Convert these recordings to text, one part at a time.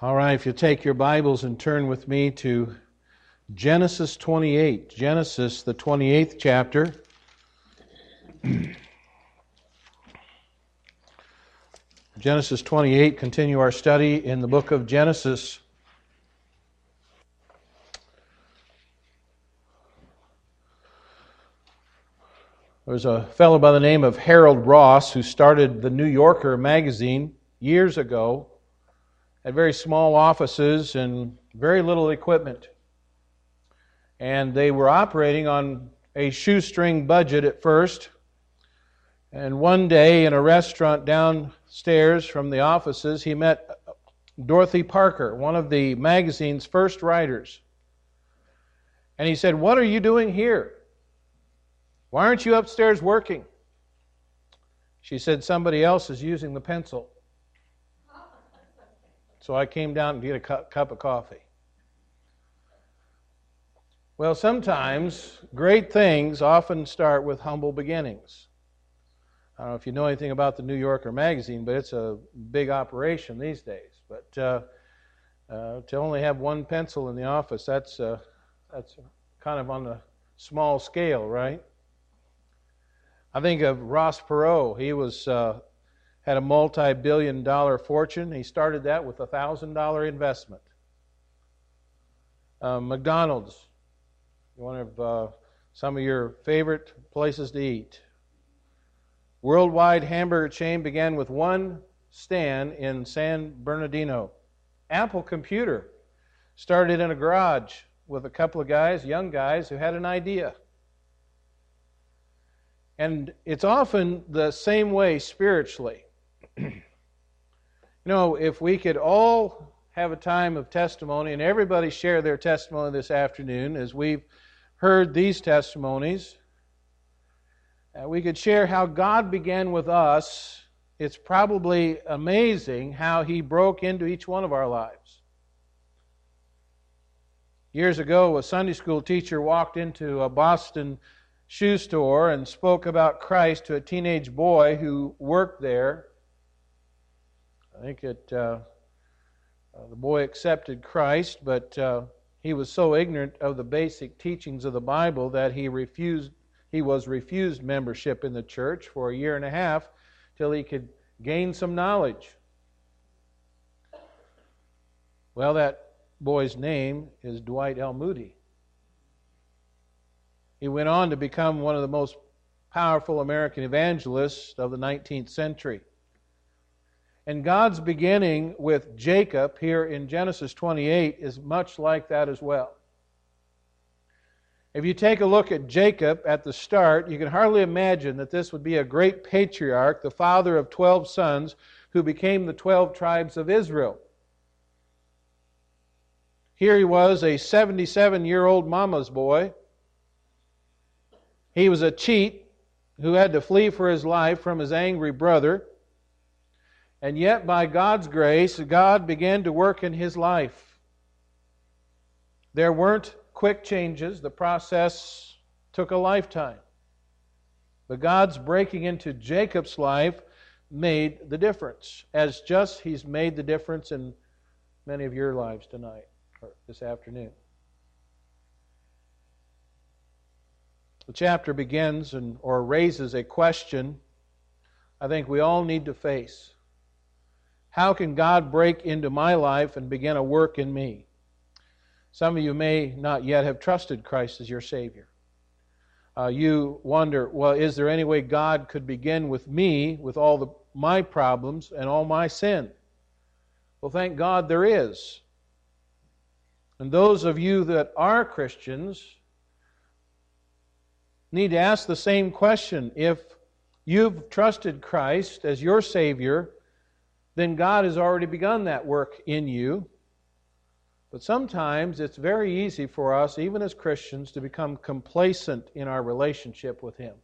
All right, if you take your Bibles and turn with me to Genesis 28, Genesis, the 28th chapter. Genesis 28, continue our study in the book of Genesis. There was a fellow by the name of Harold Ross who started the New Yorker magazine years ago had very small offices and very little equipment. And they were operating on a shoestring budget at first. And one day in a restaurant downstairs from the offices, he met Dorothy Parker, one of the magazine's first writers. And he said, What are you doing here? Why aren't you upstairs working? She said, Somebody else is using the pencil. So I came down to get a cup, of coffee. Well, sometimes great things often start with humble beginnings. I don't know if you know anything about the New Yorker magazine, but it's a big operation these days. But uh, uh, to only have one pencil in the office, that's, uh, that's kind of on the small scale, right? I think of Ross Perot. He was uh, had a multi billion dollar fortune. He started that with a $1,000 investment. Uh, McDonald's, one of uh, some of your favorite places to eat. Worldwide hamburger chain began with one stand in San Bernardino. Apple Computer started in a garage with a couple of guys, young guys, who had an idea. And it's often the same way spiritually. you know, if we could all have a time of testimony and everybody share their testimony this afternoon as we've heard these testimonies, uh, we could share how God began with us. It's probably amazing how He broke into each one of our lives. Years ago, a Sunday school teacher walked into a Boston shoe store and spoke about Christ to a teenage boy who worked there. I think uh, uh, the boy accepted Christ, but uh, he was so ignorant of the basic teachings of the Bible that he refused. He was refused membership in the church for a year and a half till he could gain some knowledge. Well, that boy's name is Dwight L. Moody. He went on to become one of the most powerful American evangelists of the 19th century. And God's beginning with Jacob here in Genesis 28 is much like that as well. If you take a look at Jacob at the start, you can hardly imagine that this would be a great patriarch, the father of 12 sons, who became the 12 tribes of Israel. Here he was, a 77 year old mama's boy. He was a cheat who had to flee for his life from his angry brother. And yet, by God's grace, God began to work in his life. There weren't quick changes, the process took a lifetime. But God's breaking into Jacob's life made the difference, as just he's made the difference in many of your lives tonight or this afternoon. The chapter begins and, or raises a question I think we all need to face. How can God break into my life and begin a work in me? Some of you may not yet have trusted Christ as your Savior. Uh, you wonder, well, is there any way God could begin with me, with all the, my problems and all my sin? Well, thank God there is. And those of you that are Christians need to ask the same question. If you've trusted Christ as your Savior, then God has already begun that work in you. But sometimes it's very easy for us, even as Christians, to become complacent in our relationship with Him.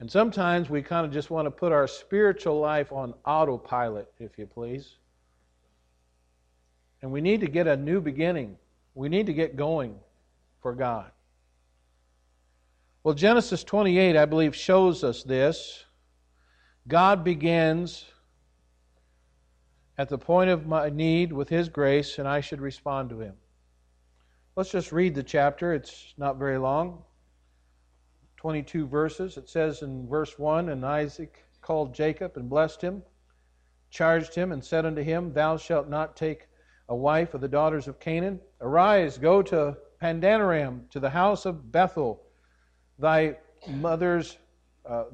And sometimes we kind of just want to put our spiritual life on autopilot, if you please. And we need to get a new beginning. We need to get going for God. Well, Genesis 28, I believe, shows us this. God begins at the point of my need with His grace, and I should respond to Him. Let's just read the chapter. It's not very long. 22 verses. It says in verse 1 And Isaac called Jacob and blessed him, charged him, and said unto him, Thou shalt not take a wife of the daughters of Canaan. Arise, go to Padanaram, to the house of Bethel, thy mother's, uh,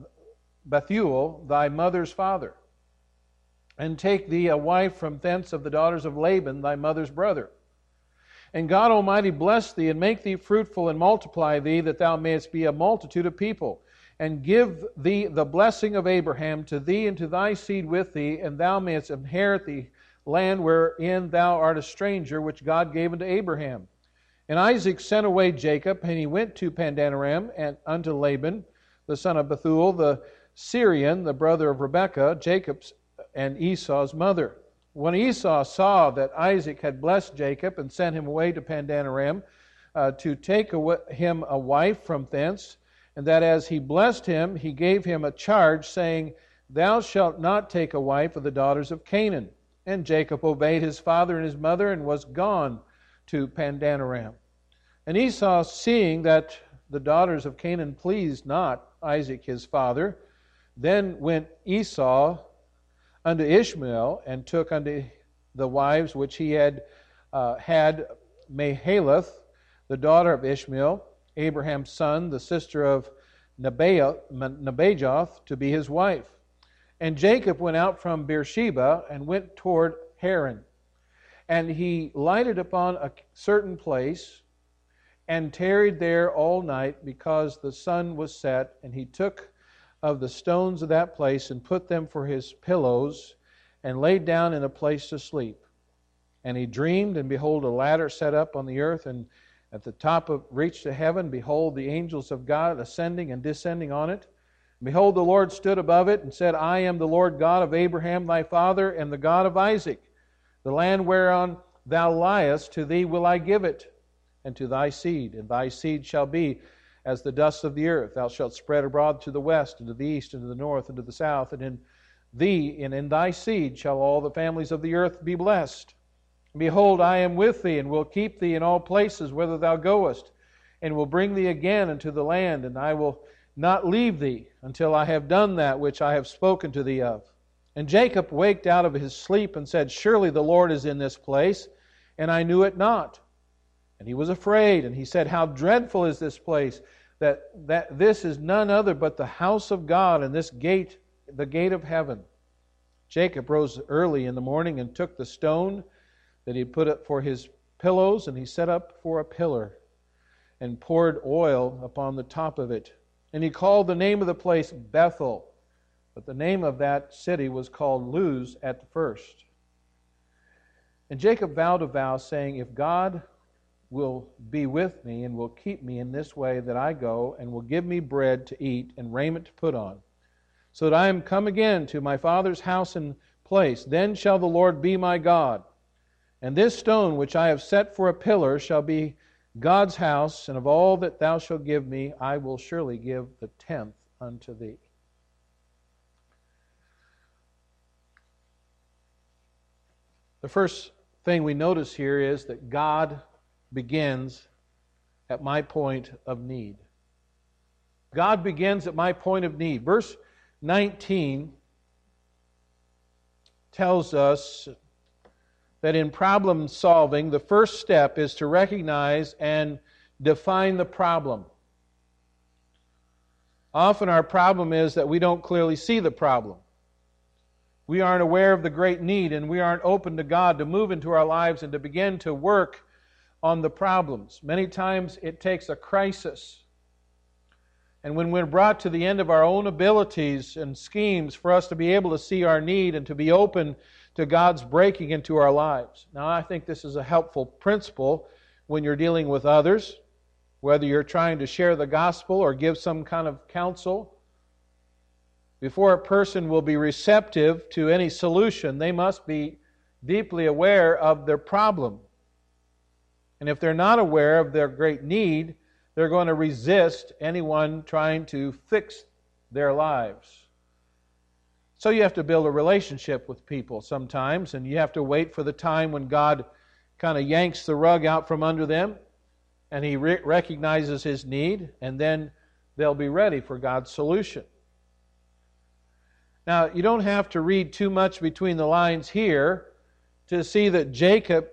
Bethuel, thy mother's father, and take thee a wife from thence of the daughters of Laban, thy mother's brother. And God Almighty bless thee, and make thee fruitful, and multiply thee, that thou mayest be a multitude of people, and give thee the blessing of Abraham to thee and to thy seed with thee, and thou mayest inherit the land wherein thou art a stranger, which God gave unto Abraham. And Isaac sent away Jacob, and he went to Padanaram and unto Laban, the son of Bethuel, the Syrian, the brother of Rebekah, Jacob's and Esau's mother. When Esau saw that Isaac had blessed Jacob and sent him away to Padanaram uh, to take him a wife from thence, and that as he blessed him, he gave him a charge, saying, Thou shalt not take a wife of the daughters of Canaan. And Jacob obeyed his father and his mother and was gone to Padanaram. And Esau, seeing that the daughters of Canaan pleased not Isaac his father, then went Esau unto Ishmael and took unto the wives which he had uh, had Mahalath, the daughter of Ishmael, Abraham's son, the sister of Nebajoth, to be his wife. And Jacob went out from Beersheba and went toward Haran. And he lighted upon a certain place and tarried there all night because the sun was set. And he took of the stones of that place and put them for his pillows and laid down in a place to sleep. And he dreamed, and behold, a ladder set up on the earth, and at the top of reached to heaven. Behold, the angels of God ascending and descending on it. Behold, the Lord stood above it and said, I am the Lord God of Abraham thy father, and the God of Isaac. The land whereon thou liest, to thee will I give it, and to thy seed. And thy seed shall be as the dust of the earth. Thou shalt spread abroad to the west, and to the east, and to the north, and to the south. And in thee and in thy seed shall all the families of the earth be blessed. behold, I am with thee, and will keep thee in all places whither thou goest, and will bring thee again into the land, and I will not leave thee until I have done that which I have spoken to thee of. And Jacob waked out of his sleep and said, Surely the Lord is in this place, and I knew it not. And he was afraid, and he said, How dreadful is this place, that, that this is none other but the house of God, and this gate, the gate of heaven. Jacob rose early in the morning and took the stone that he put up for his pillows, and he set up for a pillar, and poured oil upon the top of it and he called the name of the place Bethel. But the name of that city was called Luz at the first. And Jacob vowed a vow, saying, If God will be with me and will keep me in this way that I go, and will give me bread to eat and raiment to put on, so that I am come again to my father's house and place, then shall the Lord be my God. And this stone which I have set for a pillar shall be God's house, and of all that thou shalt give me, I will surely give the tenth unto thee. The first thing we notice here is that God begins at my point of need. God begins at my point of need. Verse 19 tells us that in problem solving, the first step is to recognize and define the problem. Often our problem is that we don't clearly see the problem. We aren't aware of the great need, and we aren't open to God to move into our lives and to begin to work on the problems. Many times it takes a crisis. And when we're brought to the end of our own abilities and schemes for us to be able to see our need and to be open to God's breaking into our lives. Now, I think this is a helpful principle when you're dealing with others, whether you're trying to share the gospel or give some kind of counsel. Before a person will be receptive to any solution, they must be deeply aware of their problem. And if they're not aware of their great need, they're going to resist anyone trying to fix their lives. So you have to build a relationship with people sometimes, and you have to wait for the time when God kind of yanks the rug out from under them and He re- recognizes His need, and then they'll be ready for God's solution. Now, you don't have to read too much between the lines here to see that Jacob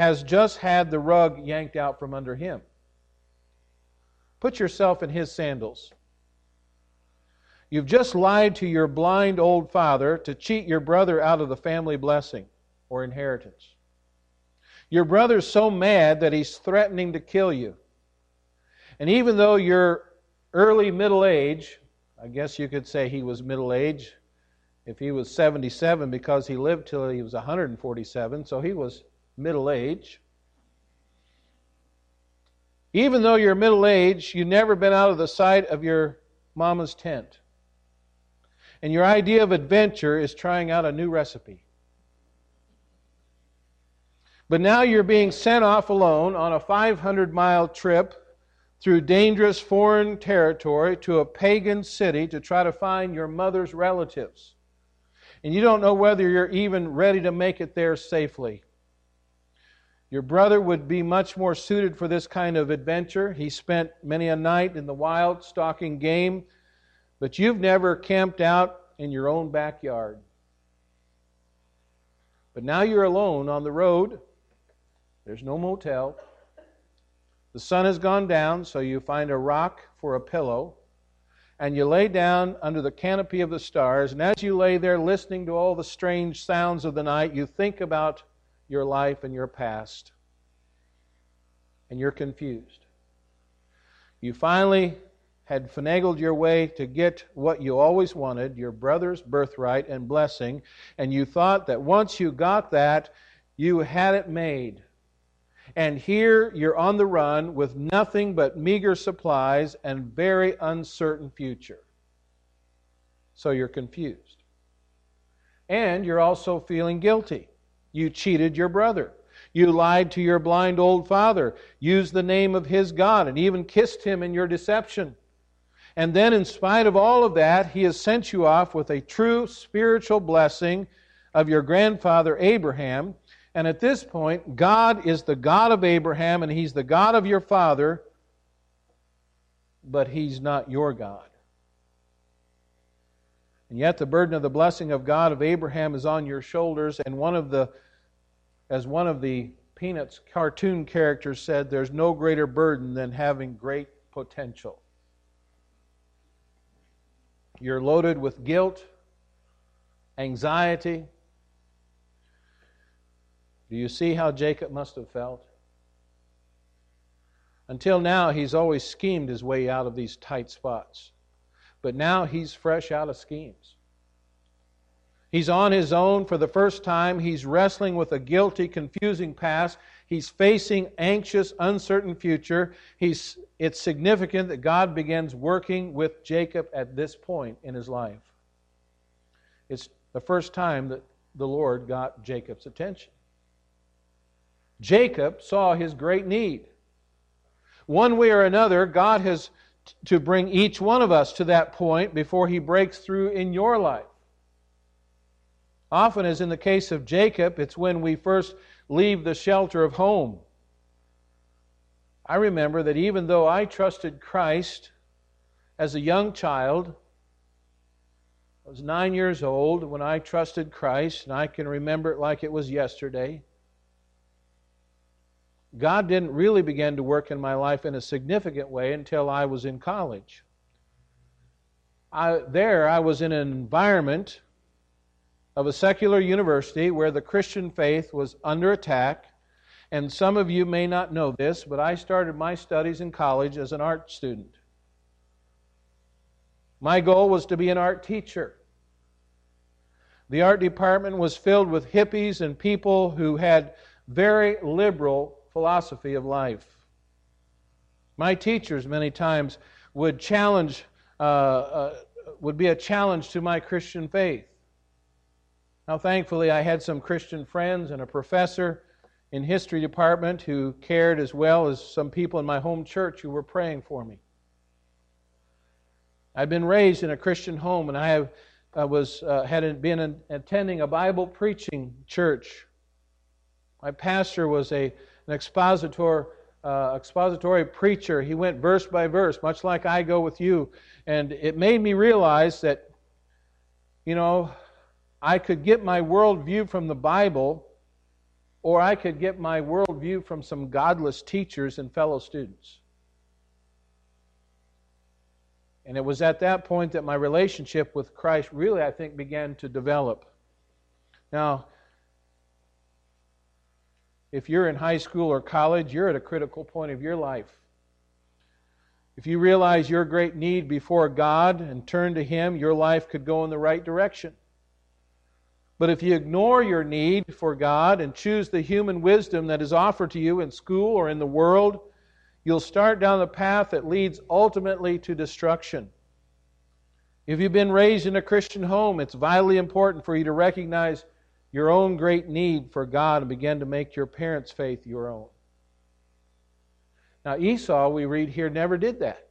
has just had the rug yanked out from under him. Put yourself in his sandals. You've just lied to your blind old father to cheat your brother out of the family blessing or inheritance. Your brother's so mad that he's threatening to kill you. And even though you're early middle age, I guess you could say he was middle age if he was 77 because he lived till he was 147, so he was middle age. Even though you're middle age, you've never been out of the sight of your mama's tent. And your idea of adventure is trying out a new recipe. But now you're being sent off alone on a 500 mile trip through dangerous foreign territory to a pagan city to try to find your mother's relatives. And you don't know whether you're even ready to make it there safely. Your brother would be much more suited for this kind of adventure. He spent many a night in the wild stalking game but you've never camped out in your own backyard. But now you're alone on the road. There's no motel. The sun has gone down, so you find a rock for a pillow, and you lay down under the canopy of the stars. And as you lay there listening to all the strange sounds of the night, you think about your life and your past. And you're confused. You finally had finagled your way to get what you always wanted, your brother's birthright and blessing, and you thought that once you got that, you had it made. And here you're on the run with nothing but meager supplies and very uncertain future. So you're confused. And you're also feeling guilty. You cheated your brother. You lied to your blind old father, used the name of his God, and even kissed him in your deception. And then, in spite of all of that, He has sent you off with a true spiritual blessing of your grandfather Abraham. And at this point, God is the God of Abraham and He's the God of your father, but He's not your God. And yet, the burden of the blessing of God of Abraham is on your shoulders. And one of the, as one of the Peanuts cartoon characters said, there's no greater burden than having great potential. You're loaded with guilt, anxiety. Do you see how Jacob must have felt? Until now, he's always schemed his way out of these tight spots. But now he's fresh out of schemes. He's on his own for the first time. He's wrestling with a guilty, confusing past. He's facing anxious, uncertain future. He's, it's significant that God begins working with Jacob at this point in his life. It's the first time that the Lord got Jacob's attention. Jacob saw his great need. One way or another, God has to bring each one of us to that point before he breaks through in your life. Often, as in the case of Jacob, it's when we first leave the shelter of home. I remember that even though I trusted Christ as a young child, I was nine years old when I trusted Christ, and I can remember it like it was yesterday. God didn't really begin to work in my life in a significant way until I was in college. I, there, I was in an environment of a secular university where the Christian faith was under attack. And some of you may not know this, but I started my studies in college as an art student. My goal was to be an art teacher. The art department was filled with hippies and people who had very liberal philosophy of life. My teachers, many times, would challenge, uh, uh, would be a challenge to my Christian faith. Now, thankfully, I had some Christian friends and a professor in history department who cared as well as some people in my home church who were praying for me. I've been raised in a Christian home, and I have was uh, had been attending a Bible preaching church. My pastor was a an expositor uh, expository preacher. He went verse by verse, much like I go with you, and it made me realize that, you know, I could get my worldview from the Bible, or I could get my worldview from some godless teachers and fellow students. And it was at that point that my relationship with Christ really, I think, began to develop. Now, if you're in high school or college, you're at a critical point of your life. If you realize your great need before God and turn to Him, your life could go in the right direction. But if you ignore your need for God and choose the human wisdom that is offered to you in school or in the world, you'll start down the path that leads ultimately to destruction. If you've been raised in a Christian home, it's vitally important for you to recognize your own great need for God and begin to make your parents' faith your own. Now, Esau, we read here, never did that.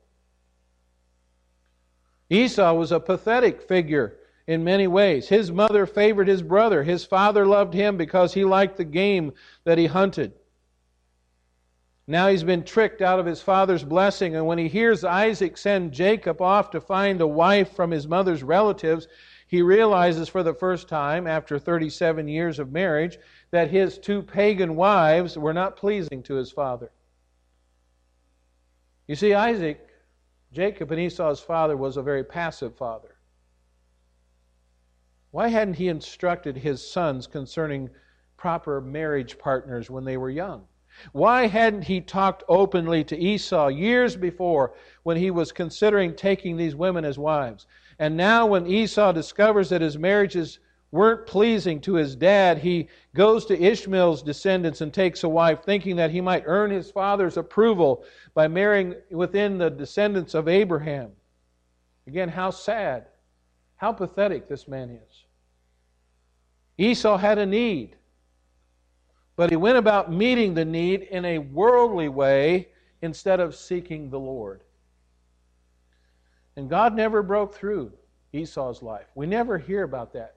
Esau was a pathetic figure in many ways. His mother favored his brother. His father loved him because he liked the game that he hunted. Now he's been tricked out of his father's blessing, and when he hears Isaac send Jacob off to find a wife from his mother's relatives, he realizes for the first time, after 37 years of marriage, that his two pagan wives were not pleasing to his father. You see, Isaac, Jacob and Esau's father, was a very passive father. Why hadn't he instructed his sons concerning proper marriage partners when they were young? Why hadn't he talked openly to Esau years before when he was considering taking these women as wives? And now, when Esau discovers that his marriages weren't pleasing to his dad, he goes to Ishmael's descendants and takes a wife, thinking that he might earn his father's approval by marrying within the descendants of Abraham. Again, how sad, how pathetic this man is. Esau had a need, but he went about meeting the need in a worldly way instead of seeking the Lord. And God never broke through Esau's life. We never hear about that.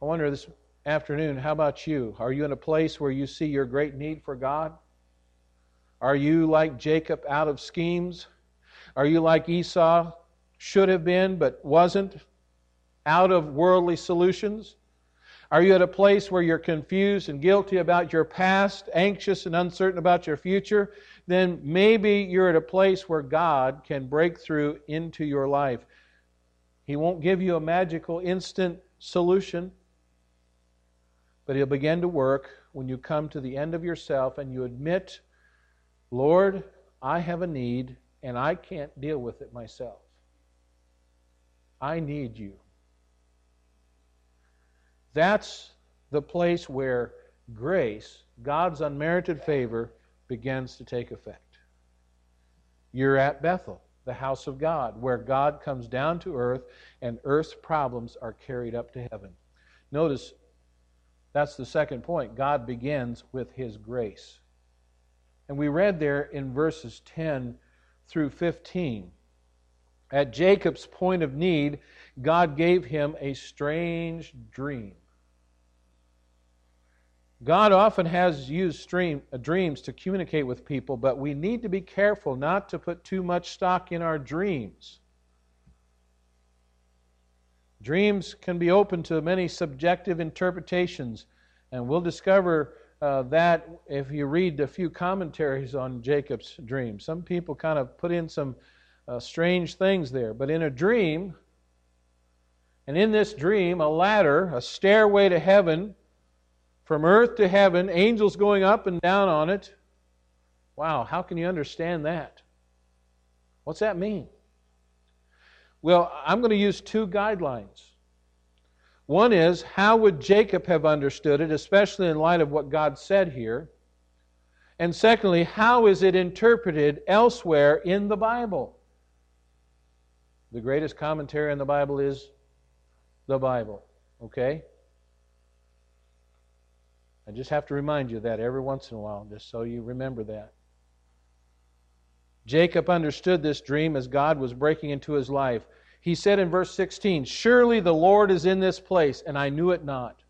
I wonder this afternoon, how about you? Are you in a place where you see your great need for God? Are you like Jacob out of schemes? Are you like Esau, should have been but wasn't, out of worldly solutions? Are you at a place where you're confused and guilty about your past, anxious and uncertain about your future? Then maybe you're at a place where God can break through into your life. He won't give you a magical instant solution, but He'll begin to work when you come to the end of yourself and you admit, Lord, I have a need and I can't deal with it myself. I need you. That's the place where grace, God's unmerited favor, begins to take effect. You're at Bethel, the house of God, where God comes down to earth and earth's problems are carried up to heaven. Notice that's the second point. God begins with his grace. And we read there in verses 10 through 15. At Jacob's point of need, God gave him a strange dream. God often has used stream, uh, dreams to communicate with people, but we need to be careful not to put too much stock in our dreams. Dreams can be open to many subjective interpretations, and we'll discover uh, that if you read a few commentaries on Jacob's dream. Some people kind of put in some uh, strange things there, but in a dream, and in this dream, a ladder, a stairway to heaven, from earth to heaven, angels going up and down on it. Wow, how can you understand that? What's that mean? Well, I'm going to use two guidelines. One is how would Jacob have understood it, especially in light of what God said here? And secondly, how is it interpreted elsewhere in the Bible? The greatest commentary in the Bible is the Bible. Okay? I just have to remind you of that every once in a while, just so you remember that. Jacob understood this dream as God was breaking into his life. he said in verse 16, Surely the Lord is in this place, and I knew it not.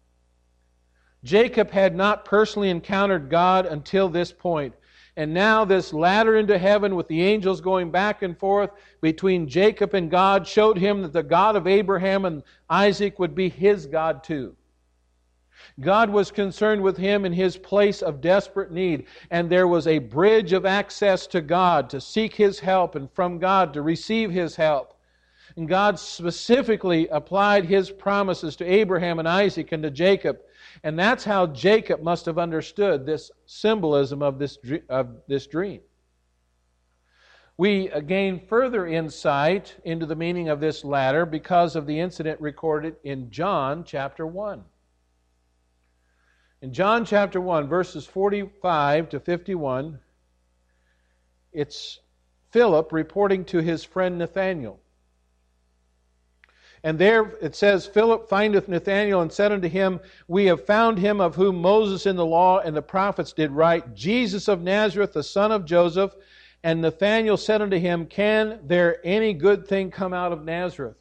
Jacob had not personally encountered God until this point. And now, this ladder into heaven with the angels going back and forth between Jacob and God showed him that the God of Abraham and Isaac would be his God too. God was concerned with him in his place of desperate need, and there was a bridge of access to God to seek his help and from God to receive his help. And God specifically applied his promises to Abraham and Isaac and to Jacob. And that's how Jacob must have understood this symbolism of this, of this dream. We uh, gain further insight into the meaning of this ladder because of the incident recorded in John chapter 1. In John chapter 1, verses 45 to 51, it's Philip reporting to his friend Nathanael. And there it says, Philip findeth Nathanael and said unto him, We have found him of whom Moses in the law and the prophets did write, Jesus of Nazareth, the son of Joseph. And Nathanael said unto him, Can there any good thing come out of Nazareth?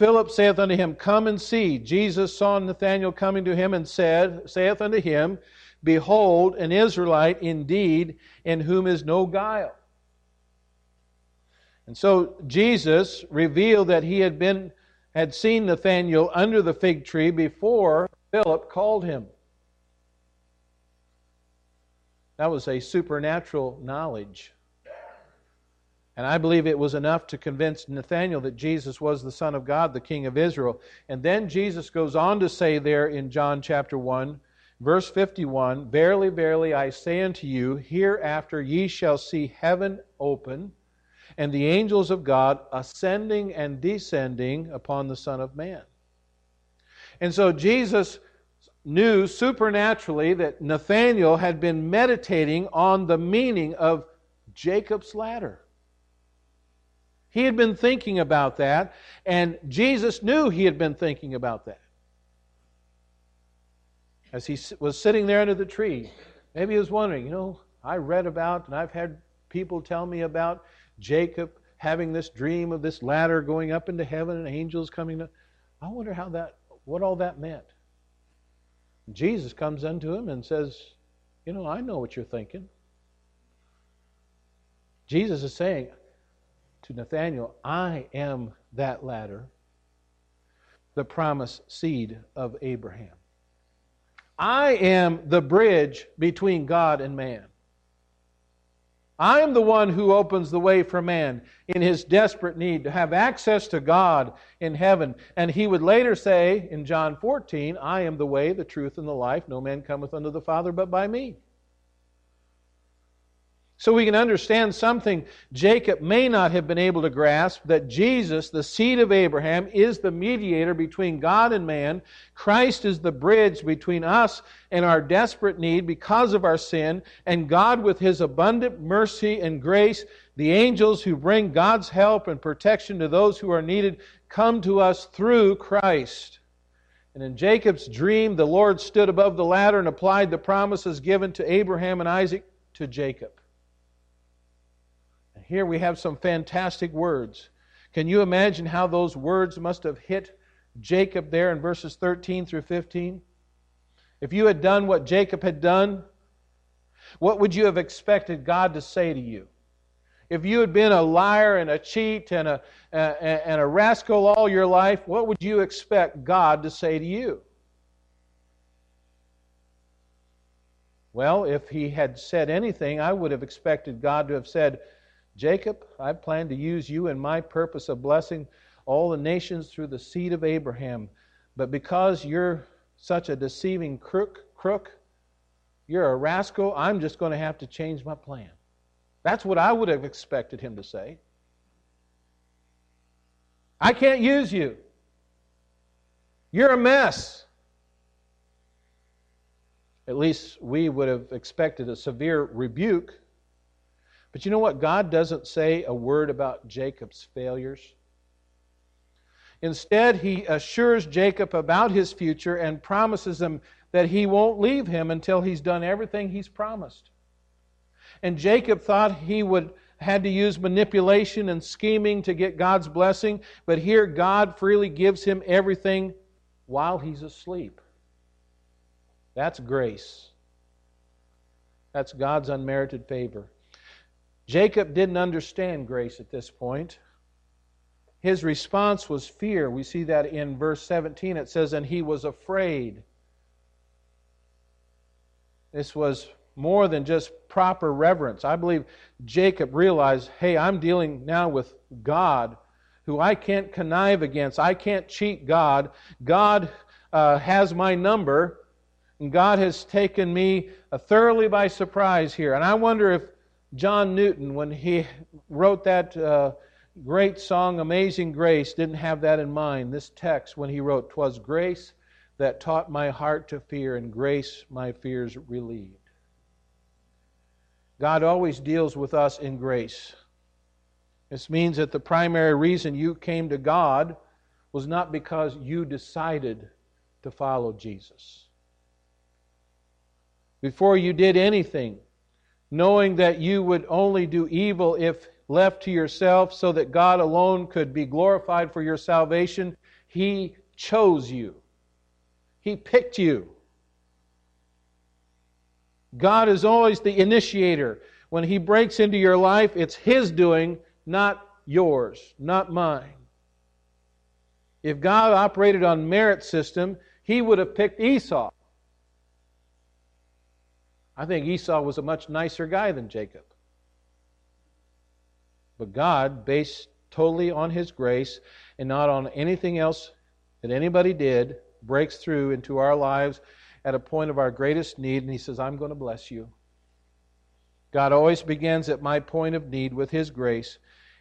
Philip saith unto him, Come and see. Jesus saw Nathanael coming to him and said, saith unto him, Behold, an Israelite indeed, in whom is no guile. And so Jesus revealed that he had been had seen Nathanael under the fig tree before Philip called him. That was a supernatural knowledge. And I believe it was enough to convince Nathanael that Jesus was the Son of God, the King of Israel. And then Jesus goes on to say there in John chapter 1, verse 51 Verily, verily, I say unto you, hereafter ye shall see heaven open, and the angels of God ascending and descending upon the Son of Man. And so Jesus knew supernaturally that Nathanael had been meditating on the meaning of Jacob's ladder. He had been thinking about that, and Jesus knew he had been thinking about that. As he was sitting there under the tree, maybe he was wondering, you know, I read about and I've had people tell me about Jacob having this dream of this ladder going up into heaven and angels coming. I wonder how that, what all that meant. Jesus comes unto him and says, You know, I know what you're thinking. Jesus is saying, to Nathanael, I am that ladder, the promised seed of Abraham. I am the bridge between God and man. I am the one who opens the way for man in his desperate need to have access to God in heaven. And he would later say in John 14, I am the way, the truth, and the life. No man cometh unto the Father but by me. So we can understand something Jacob may not have been able to grasp that Jesus, the seed of Abraham, is the mediator between God and man. Christ is the bridge between us and our desperate need because of our sin, and God, with his abundant mercy and grace, the angels who bring God's help and protection to those who are needed, come to us through Christ. And in Jacob's dream, the Lord stood above the ladder and applied the promises given to Abraham and Isaac to Jacob. Here we have some fantastic words. Can you imagine how those words must have hit Jacob there in verses 13 through 15? If you had done what Jacob had done, what would you have expected God to say to you? If you had been a liar and a cheat and a, and a rascal all your life, what would you expect God to say to you? Well, if he had said anything, I would have expected God to have said, Jacob, I plan to use you in my purpose of blessing all the nations through the seed of Abraham. But because you're such a deceiving crook, crook, you're a rascal, I'm just going to have to change my plan. That's what I would have expected him to say. I can't use you. You're a mess. At least we would have expected a severe rebuke but you know what? God doesn't say a word about Jacob's failures. Instead, he assures Jacob about his future and promises him that he won't leave him until he's done everything he's promised. And Jacob thought he would had to use manipulation and scheming to get God's blessing, but here God freely gives him everything while he's asleep. That's grace. That's God's unmerited favor. Jacob didn't understand grace at this point. His response was fear. We see that in verse 17. It says, And he was afraid. This was more than just proper reverence. I believe Jacob realized hey, I'm dealing now with God who I can't connive against. I can't cheat God. God uh, has my number, and God has taken me uh, thoroughly by surprise here. And I wonder if John Newton, when he wrote that uh, great song, Amazing Grace, didn't have that in mind. This text, when he wrote, "Twas grace that taught my heart to fear, and grace my fears relieved. God always deals with us in grace. This means that the primary reason you came to God was not because you decided to follow Jesus. Before you did anything, knowing that you would only do evil if left to yourself so that God alone could be glorified for your salvation, He chose you. He picked you. God is always the initiator. When He breaks into your life, it's His doing, not yours, not mine. If God operated on merit system, He would have picked Esau. I think Esau was a much nicer guy than Jacob. But God, based totally on His grace and not on anything else that anybody did, breaks through into our lives at a point of our greatest need, and He says, I'm going to bless you. God always begins at my point of need with His grace,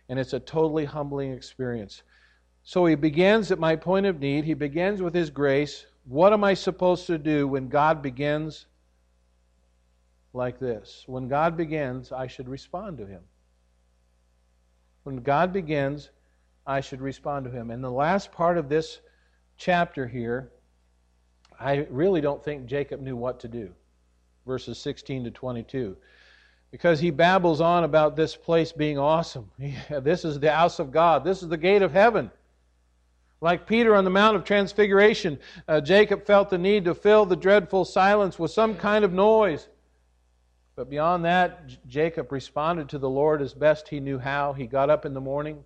and it's a totally humbling experience. So He begins at my point of need, He begins with His grace. What am I supposed to do when God begins like this? When God begins, I should respond to Him. When God begins, I should respond to Him. And the last part of this chapter here I really don't think Jacob knew what to do. Verses 16 to 22. Because he babbles on about this place being awesome. this is the house of God, this is the gate of heaven. Like Peter on the Mount of Transfiguration, uh, Jacob felt the need to fill the dreadful silence with some kind of noise. But beyond that, J- Jacob responded to the Lord as best he knew how. He got up in the morning,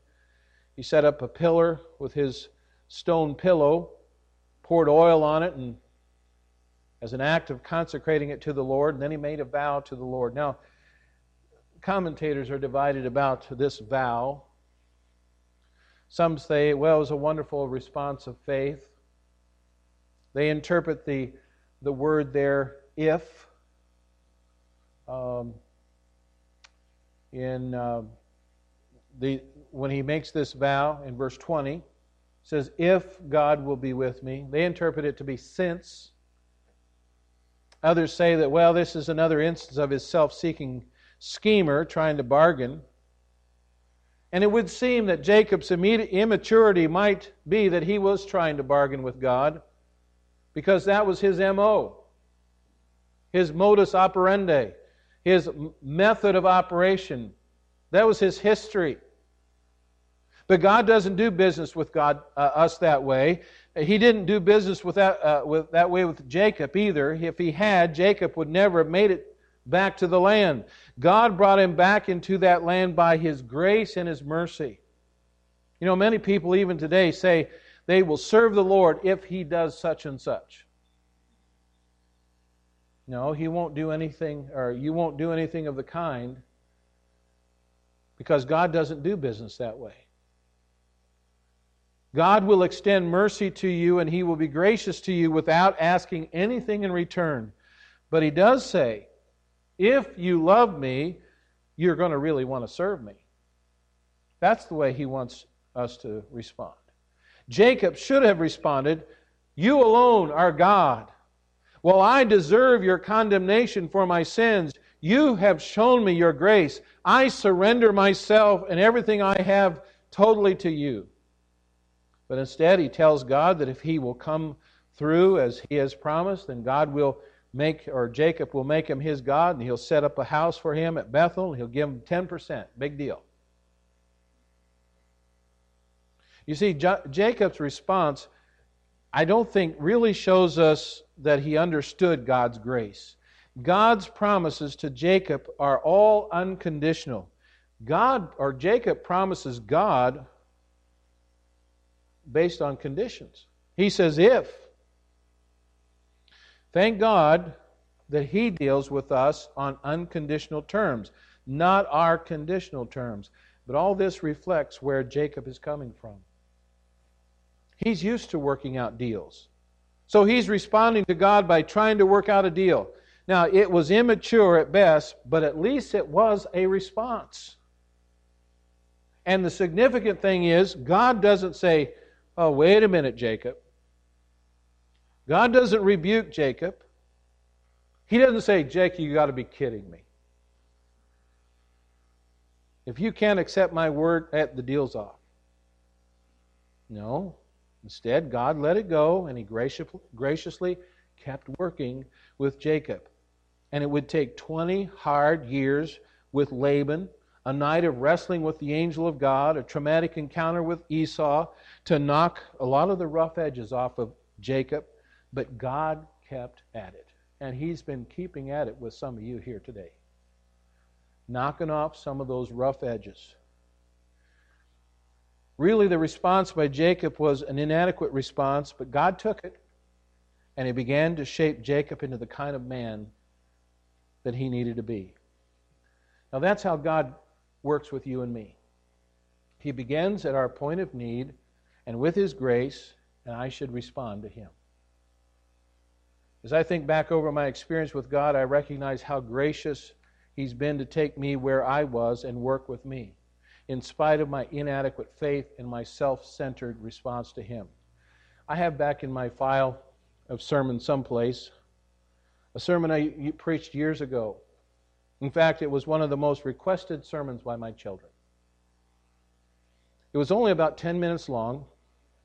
he set up a pillar with his stone pillow, poured oil on it, and as an act of consecrating it to the Lord, and then he made a vow to the Lord. Now, commentators are divided about this vow. Some say, well, it was a wonderful response of faith. They interpret the, the word there, if, um, in uh, the when he makes this vow in verse 20 says if god will be with me. They interpret it to be since. Others say that, well, this is another instance of his self seeking schemer trying to bargain. And it would seem that Jacob's immaturity might be that he was trying to bargain with God because that was his MO, his modus operandi, his method of operation. That was his history. But God doesn't do business with God, uh, us that way. He didn't do business with that, uh, with that way with Jacob either. If he had, Jacob would never have made it back to the land. God brought him back into that land by his grace and his mercy. You know, many people even today say they will serve the Lord if he does such and such. No, he won't do anything, or you won't do anything of the kind because God doesn't do business that way. God will extend mercy to you and he will be gracious to you without asking anything in return. But he does say, if you love me, you're going to really want to serve me. That's the way he wants us to respond. Jacob should have responded, You alone are God. While I deserve your condemnation for my sins, you have shown me your grace. I surrender myself and everything I have totally to you. But instead, he tells God that if he will come through as he has promised, then God will make, or Jacob will make him his God, and he'll set up a house for him at Bethel, and he'll give him 10%. Big deal. You see, Jacob's response, I don't think, really shows us that he understood God's grace. God's promises to Jacob are all unconditional. God, or Jacob, promises God based on conditions. He says, if. Thank God that He deals with us on unconditional terms, not our conditional terms. But all this reflects where Jacob is coming from. He's used to working out deals. So he's responding to God by trying to work out a deal. Now, it was immature at best, but at least it was a response. And the significant thing is, God doesn't say, Oh, wait a minute, Jacob. God doesn't rebuke Jacob. He doesn't say, Jacob, you got to be kidding me. If you can't accept my word, the deal's off. No. Instead, God let it go, and He graciously kept working with Jacob. And it would take 20 hard years with Laban, a night of wrestling with the angel of God, a traumatic encounter with Esau, to knock a lot of the rough edges off of Jacob. But God kept at it. And He's been keeping at it with some of you here today, knocking off some of those rough edges. Really, the response by Jacob was an inadequate response, but God took it and He began to shape Jacob into the kind of man that he needed to be. Now, that's how God works with you and me. He begins at our point of need and with His grace, and I should respond to Him. As I think back over my experience with God, I recognize how gracious He's been to take me where I was and work with me in spite of my inadequate faith and my self centered response to Him. I have back in my file of sermons someplace a sermon I preached years ago. In fact, it was one of the most requested sermons by my children. It was only about 10 minutes long.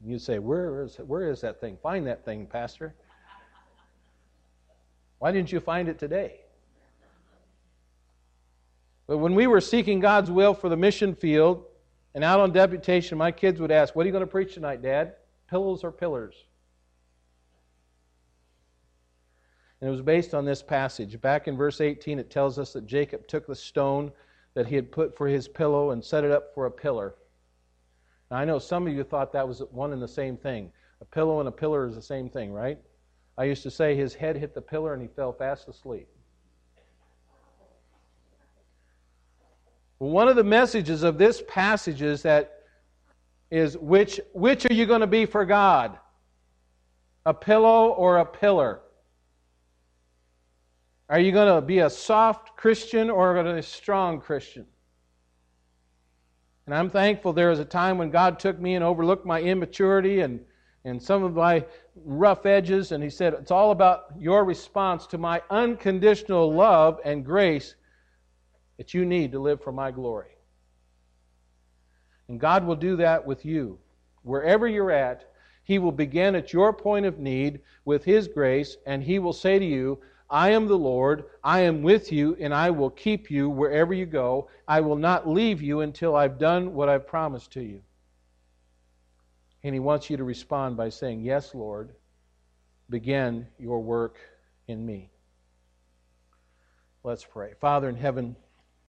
You'd say, where is, where is that thing? Find that thing, Pastor. Why didn't you find it today? But when we were seeking God's will for the mission field and out on deputation, my kids would ask, What are you going to preach tonight, Dad? Pillows or pillars? And it was based on this passage. Back in verse 18, it tells us that Jacob took the stone that he had put for his pillow and set it up for a pillar. Now, I know some of you thought that was one and the same thing. A pillow and a pillar is the same thing, right? I used to say his head hit the pillar and he fell fast asleep. One of the messages of this passage is that is which which are you going to be for God? A pillow or a pillar? Are you going to be a soft Christian or a strong Christian? And I'm thankful there was a time when God took me and overlooked my immaturity and, and some of my rough edges, and He said, It's all about your response to my unconditional love and grace that you need to live for my glory. And God will do that with you. Wherever you're at, He will begin at your point of need with His grace, and He will say to you, I am the Lord, I am with you, and I will keep you wherever you go. I will not leave you until I've done what I've promised to you. And He wants you to respond by saying, Yes, Lord, begin your work in me. Let's pray. Father in heaven,